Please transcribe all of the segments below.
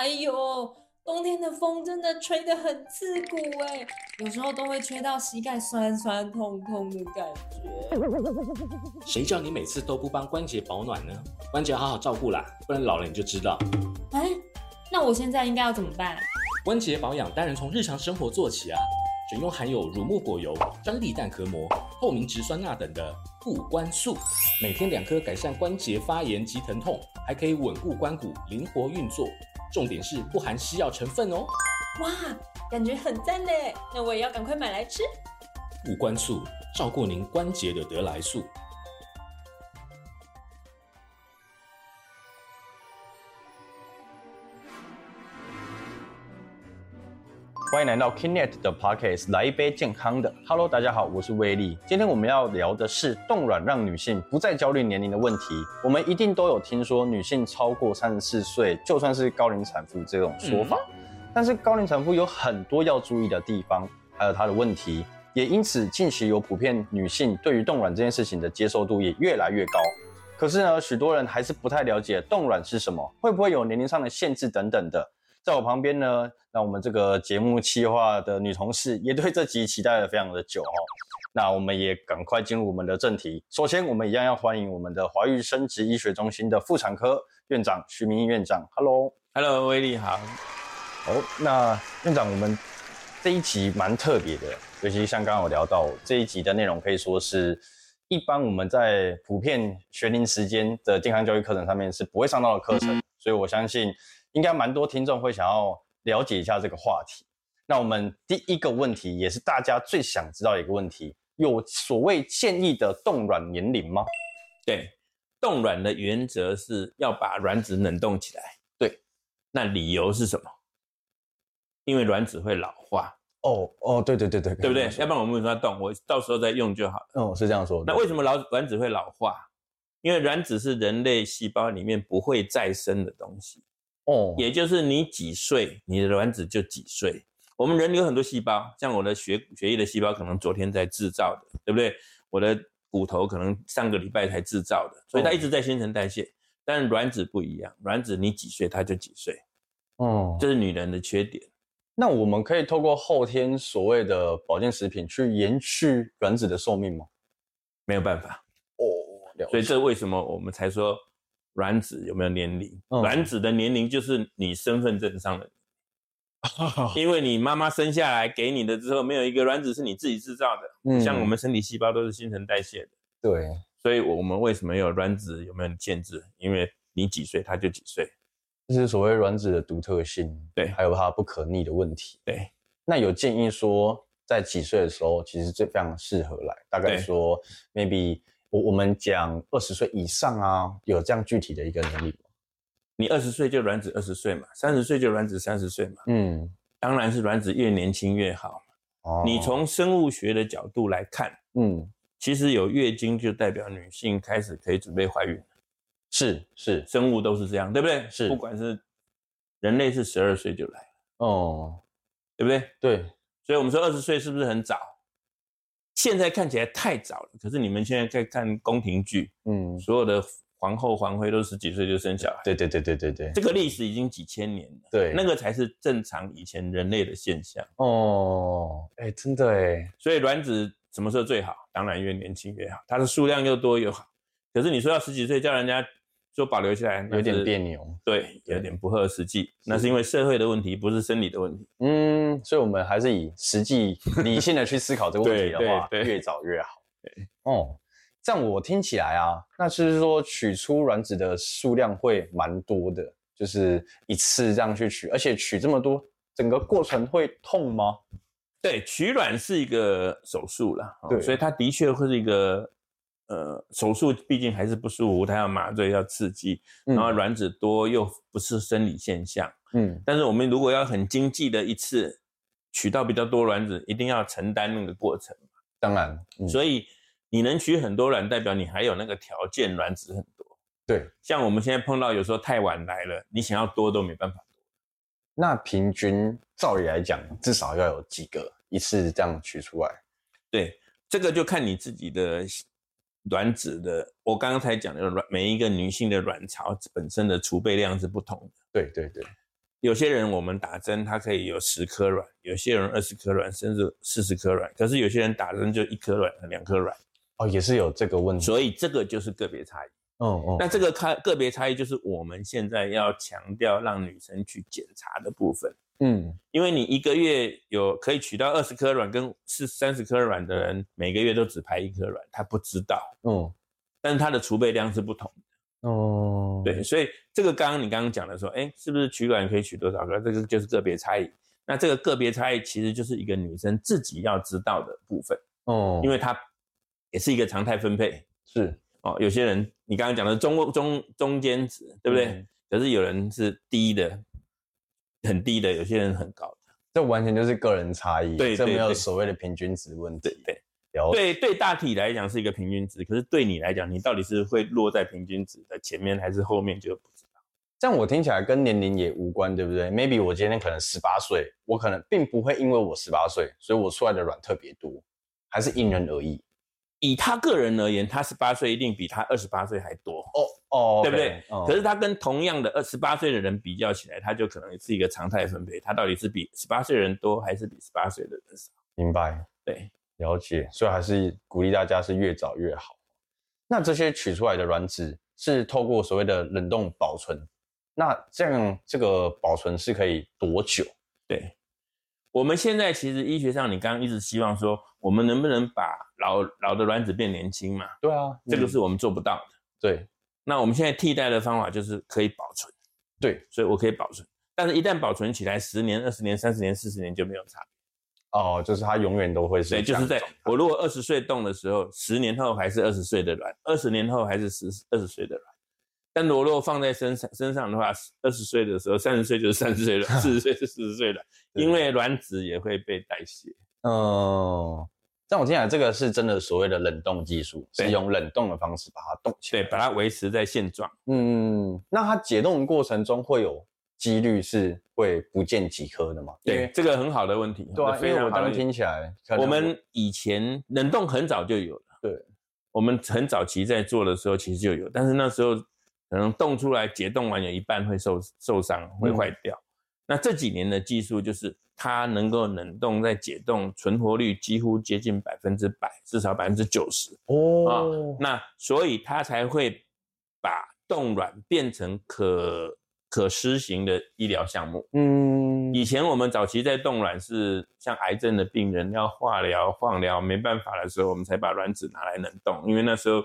哎呦，冬天的风真的吹得很刺骨哎，有时候都会吹到膝盖酸酸痛痛的感觉。谁叫你每次都不帮关节保暖呢？关节好好照顾啦，不然老了你就知道。哎，那我现在应该要怎么办？关节保养当然从日常生活做起啊，选用含有乳木果油、专利蛋壳膜、透明质酸钠等的护关素，每天两颗，改善关节发炎及疼痛，还可以稳固关骨，灵活运作。重点是不含西药成分哦。哇，感觉很赞嘞！那我也要赶快买来吃。五关素，照顾您关节的得来素。欢迎来到 Kinet 的 Podcast，来一杯健康的。Hello，大家好，我是威力。今天我们要聊的是冻卵让女性不再焦虑年龄的问题。我们一定都有听说女性超过三十四岁就算是高龄产妇这种说法，但是高龄产妇有很多要注意的地方，还有她的问题，也因此近期有普遍女性对于冻卵这件事情的接受度也越来越高。可是呢，许多人还是不太了解冻卵是什么，会不会有年龄上的限制等等的。在我旁边呢，那我们这个节目企划的女同事也对这集期待了非常的久哦。那我们也赶快进入我们的正题。首先，我们一样要欢迎我们的华育生殖医学中心的妇产科院长徐明义院长。Hello，Hello，威利好。好，那院长，我们这一集蛮特别的，尤其像刚刚有聊到这一集的内容，可以说是一般我们在普遍学龄时间的健康教育课程上面是不会上到的课程，所以我相信。应该蛮多听众会想要了解一下这个话题。那我们第一个问题，也是大家最想知道的一个问题：有所谓建议的冻卵年龄吗？对，冻卵的原则是要把卵子冷冻起来。对，那理由是什么？因为卵子会老化。哦哦，对对对对，对不对？要不然我们为什么要冻？我到时候再用就好。哦，是这样说。那为什么老卵子会老化？因为卵子是人类细胞里面不会再生的东西。哦，也就是你几岁，你的卵子就几岁。我们人有很多细胞，像我的血血液的细胞，可能昨天在制造的，对不对？我的骨头可能上个礼拜才制造的，所以它一直在新陈代谢。但卵子不一样，卵子你几岁它就几岁。哦，这是女人的缺点。那我们可以透过后天所谓的保健食品去延续卵子的寿命吗？没有办法。哦，所以这为什么我们才说？卵子有没有年龄？卵子的年龄就是你身份证上的，因为你妈妈生下来给你的之后，没有一个卵子是你自己制造的。像我们身体细胞都是新陈代谢的。对，所以我们为什么有卵子有没有限制？因为你几岁，他就几岁，这是所谓卵子的独特性。对，还有它不可逆的问题。对，那有建议说，在几岁的时候，其实最非常适合来，大概说 maybe。我我们讲二十岁以上啊，有这样具体的一个能力吗？你二十岁就卵子二十岁嘛，三十岁就卵子三十岁嘛。嗯，当然是卵子越年轻越好。哦，你从生物学的角度来看，嗯，其实有月经就代表女性开始可以准备怀孕。是是，生物都是这样，对不对？是，不管是人类是十二岁就来了。哦，对不对？对，所以我们说二十岁是不是很早？现在看起来太早了，可是你们现在在看宫廷剧，嗯，所有的皇后、皇妃都十几岁就生小孩，对对对对对对，这个历史已经几千年了，对，那个才是正常以前人类的现象。哦，哎，真的哎，所以卵子什么时候最好？当然越年轻越好，它的数量又多又好。可是你说要十几岁叫人家。就保留下来，有点别扭，对，有点不合实际。那是因为社会的问题，不是生理的问题。嗯，所以我们还是以实际 理性的去思考这个问题的话，越早越好。哦，这样我听起来啊，那就是说取出卵子的数量会蛮多的，就是一次这样去取，而且取这么多，整个过程会痛吗？对，取卵是一个手术了，对，所以它的确会是一个。呃，手术毕竟还是不舒服，它要麻醉，要刺激，然后卵子多又不是生理现象，嗯，但是我们如果要很经济的一次取到比较多卵子，一定要承担那个过程当然，所以你能取很多卵，代表你还有那个条件，卵子很多。对，像我们现在碰到有时候太晚来了，你想要多都没办法多。那平均照理来讲，至少要有几个一次这样取出来？对，这个就看你自己的。卵子的，我刚刚才讲的卵，每一个女性的卵巢本身的储备量是不同的。对对对，有些人我们打针，它可以有十颗卵；有些人二十颗卵，甚至四十颗卵。可是有些人打针就一颗卵、两颗卵，哦，也是有这个问题。所以这个就是个别差异。哦哦。那这个差个别差异就是我们现在要强调让女生去检查的部分。嗯，因为你一个月有可以取到二十颗卵跟是三十颗卵的人，每个月都只排一颗卵，他不知道。嗯。但是他的储备量是不同的。哦，对，所以这个刚刚你刚刚讲的说，哎，是不是取卵可以取多少个？这个就是个别差异。那这个个别差异其实就是一个女生自己要知道的部分哦，因为她也是一个常态分配，是哦。有些人你刚刚讲的中中中间值，对不对？可是有人是低的，很低的，有些人很高的，这完全就是个人差异，对，这没有所谓的平均值问题，对对。对对，大体来讲是一个平均值，可是对你来讲，你到底是会落在平均值的前面还是后面就不知道。这样我听起来跟年龄也无关，对不对？Maybe 我今天可能十八岁，我可能并不会因为我十八岁，所以我出来的卵特别多，还是因人而异。以他个人而言，他十八岁一定比他二十八岁还多哦哦，对不对？可是他跟同样的二十八岁的人比较起来，他就可能是一个常态分配，他到底是比十八岁人多还是比十八岁的人少？明白？对。了解，所以还是鼓励大家是越早越好。那这些取出来的卵子是透过所谓的冷冻保存，那这样这个保存是可以多久？对，我们现在其实医学上，你刚刚一直希望说，我们能不能把老老的卵子变年轻嘛？对啊，这个是我们做不到的。对，那我们现在替代的方法就是可以保存。对，所以我可以保存，但是一旦保存起来，十年、二十年、三十年、四十年就没有差别。哦，就是它永远都会是。对，就是在我如果二十岁动的时候，十年后还是二十岁的卵，二十年后还是十二十岁的卵。但裸露放在身上身上的话，二十岁的时候，三十岁就是三十岁了，四十岁是四十岁了，因为卵子也会被代谢。哦，但我听起来这个是真的所谓的冷冻技术，是用冷冻的方式把它冻起来，对，把它维持在现状。嗯，那它解冻过程中会有？几率是会不见几颗的嘛？对，这个很好的问题。对，因为我刚刚听起来，我们以前冷冻很早就有了。对，我们很早期在做的时候其实就有，但是那时候可能冻出来解冻完有一半会受受伤，会坏掉。那这几年的技术就是它能够冷冻再解冻，存活率几乎接近百分之百，至少百分之九十。哦，那所以它才会把冻卵变成可。可施行的医疗项目，嗯，以前我们早期在冻卵是像癌症的病人要化疗、放疗没办法的时候，我们才把卵子拿来冷冻，因为那时候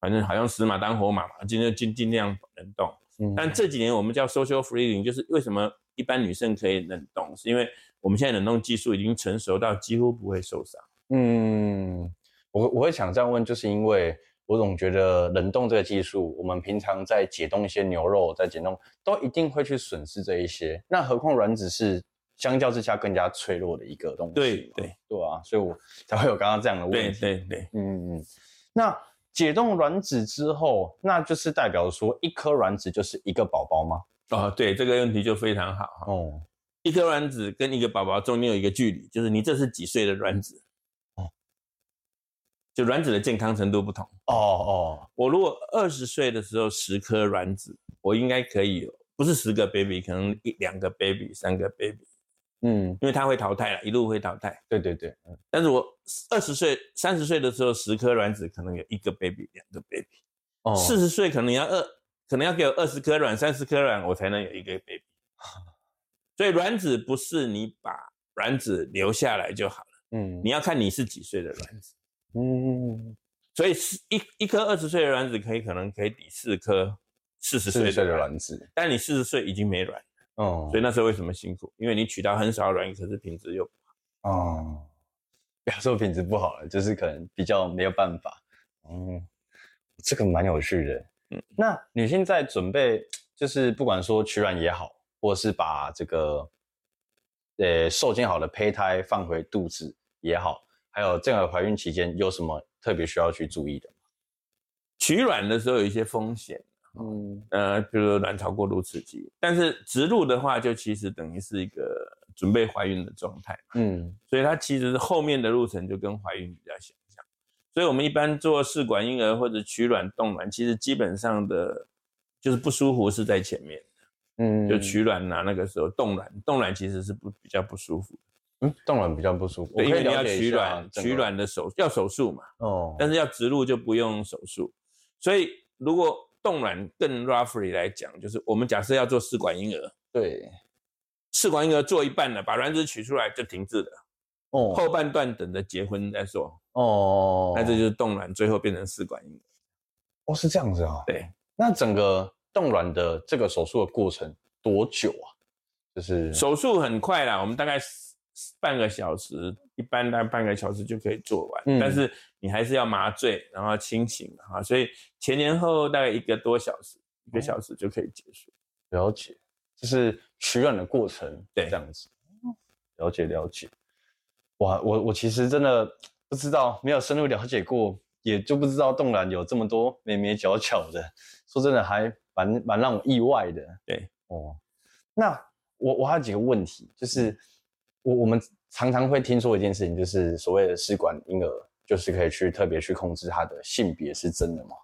反正好像死马当活马嘛，尽量尽尽量冷冻。但这几年我们叫 social freezing，就是为什么一般女生可以冷冻，是因为我们现在冷冻技术已经成熟到几乎不会受伤。嗯，我我会想这样问，就是因为。我总觉得冷冻这个技术，我们平常在解冻一些牛肉，在解冻都一定会去损失这一些。那何况卵子是相较之下更加脆弱的一个东西。对对对啊，所以我才会有刚刚这样的问题。对对对，嗯嗯。那解冻卵子之后，那就是代表说一颗卵子就是一个宝宝吗？哦，对，这个问题就非常好。哦，一颗卵子跟一个宝宝中间有一个距离，就是你这是几岁的卵子哦？就卵子的健康程度不同哦哦，我如果二十岁的时候十颗卵子，我应该可以，不是十个 baby，可能一两个 baby，三个 baby，嗯，因为它会淘汰了，一路会淘汰。对对对，嗯。但是我二十岁、三十岁的时候，十颗卵子可能有一个 baby，两个 baby。哦。四十岁可能要二，可能要给我二十颗卵、三十颗卵，我才能有一个 baby。所以卵子不是你把卵子留下来就好了，嗯，你要看你是几岁的卵子。嗯，所以是一一颗二十岁的卵子可以可能可以抵四颗四十岁的卵子，但你四十岁已经没卵哦，所以那时候为什么辛苦？因为你取到很少的卵，可是品质又不好哦。不要说品质不好了，就是可能比较没有办法。嗯，这个蛮有趣的。嗯，那女性在准备，就是不管说取卵也好，或是把这个呃受精好的胚胎放回肚子也好。还有这个怀孕期间有什么特别需要去注意的吗？取卵的时候有一些风险，嗯呃，比如卵巢过度刺激，但是植入的话就其实等于是一个准备怀孕的状态，嗯，所以它其实后面的路程就跟怀孕比较相像，所以我们一般做试管婴儿或者取卵冻卵，其实基本上的就是不舒服是在前面嗯，就取卵呐，那个时候冻卵，冻卵其实是不比较不舒服。嗯，冻卵比较不舒服，因为你要取卵，取卵的手要手术嘛。哦，但是要植入就不用手术。所以如果冻卵更 roughly 来讲，就是我们假设要做试管婴儿，对，试管婴儿做一半了，把卵子取出来就停滞了。哦，后半段等着结婚再说。哦，那这就是冻卵，最后变成试管婴儿。哦，是这样子啊。对，那整个冻卵的这个手术的过程多久啊？就是手术很快啦，我们大概半个小时，一般大概半个小时就可以做完。嗯，但是你还是要麻醉，然后清醒啊，所以前前后后大概一个多小时，一个小时就可以结束。了解，就是取卵的过程。对，这样子。了解了解。哇，我我其实真的不知道，没有深入了解过，也就不知道冻卵有这么多眉眉角角的。说真的，还蛮蛮让我意外的。对，哦，那我我还有几个问题，就是我我们常常会听说一件事情，就是所谓的试管婴儿，就是可以去特别去控制他的性别，是真的吗？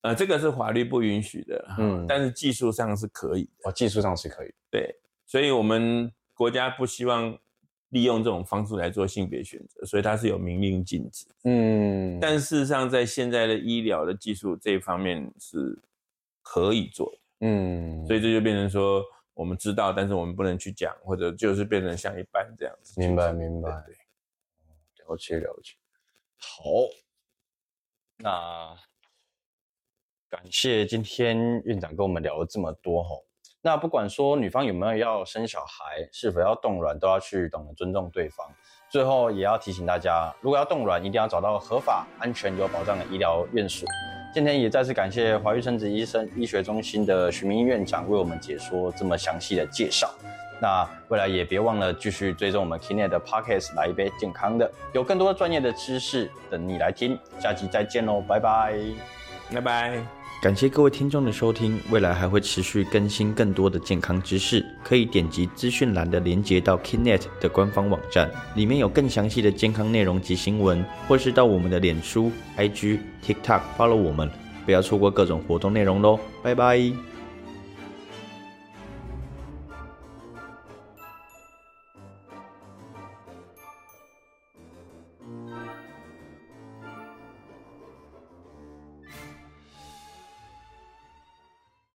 呃，这个是法律不允许的，嗯，但是技术上是可以的。哦，技术上是可以。对，所以我们国家不希望。利用这种方式来做性别选择，所以它是有明令禁止。嗯，但事实上，在现在的医疗的技术这一方面是可以做的。嗯，所以这就变成说，我们知道，但是我们不能去讲，或者就是变成像一般这样子。明白，明白。了解，了解。好，那感谢今天院长跟我们聊了这么多哈。那不管说女方有没有要生小孩，是否要冻卵，都要去懂得尊重对方。最后也要提醒大家，如果要冻卵，一定要找到合法、安全、有保障的医疗院所。今天也再次感谢华育生殖医生医学中心的徐明院长为我们解说这么详细的介绍。那未来也别忘了继续追踪我们 Kinet 的 Podcast，来一杯健康的，有更多专业的知识等你来听。下期再见喽，拜拜，拜拜。感谢各位听众的收听，未来还会持续更新更多的健康知识，可以点击资讯栏的连接到 Kinet 的官方网站，里面有更详细的健康内容及新闻，或是到我们的脸书、IG、TikTok follow 我们，不要错过各种活动内容喽，拜拜。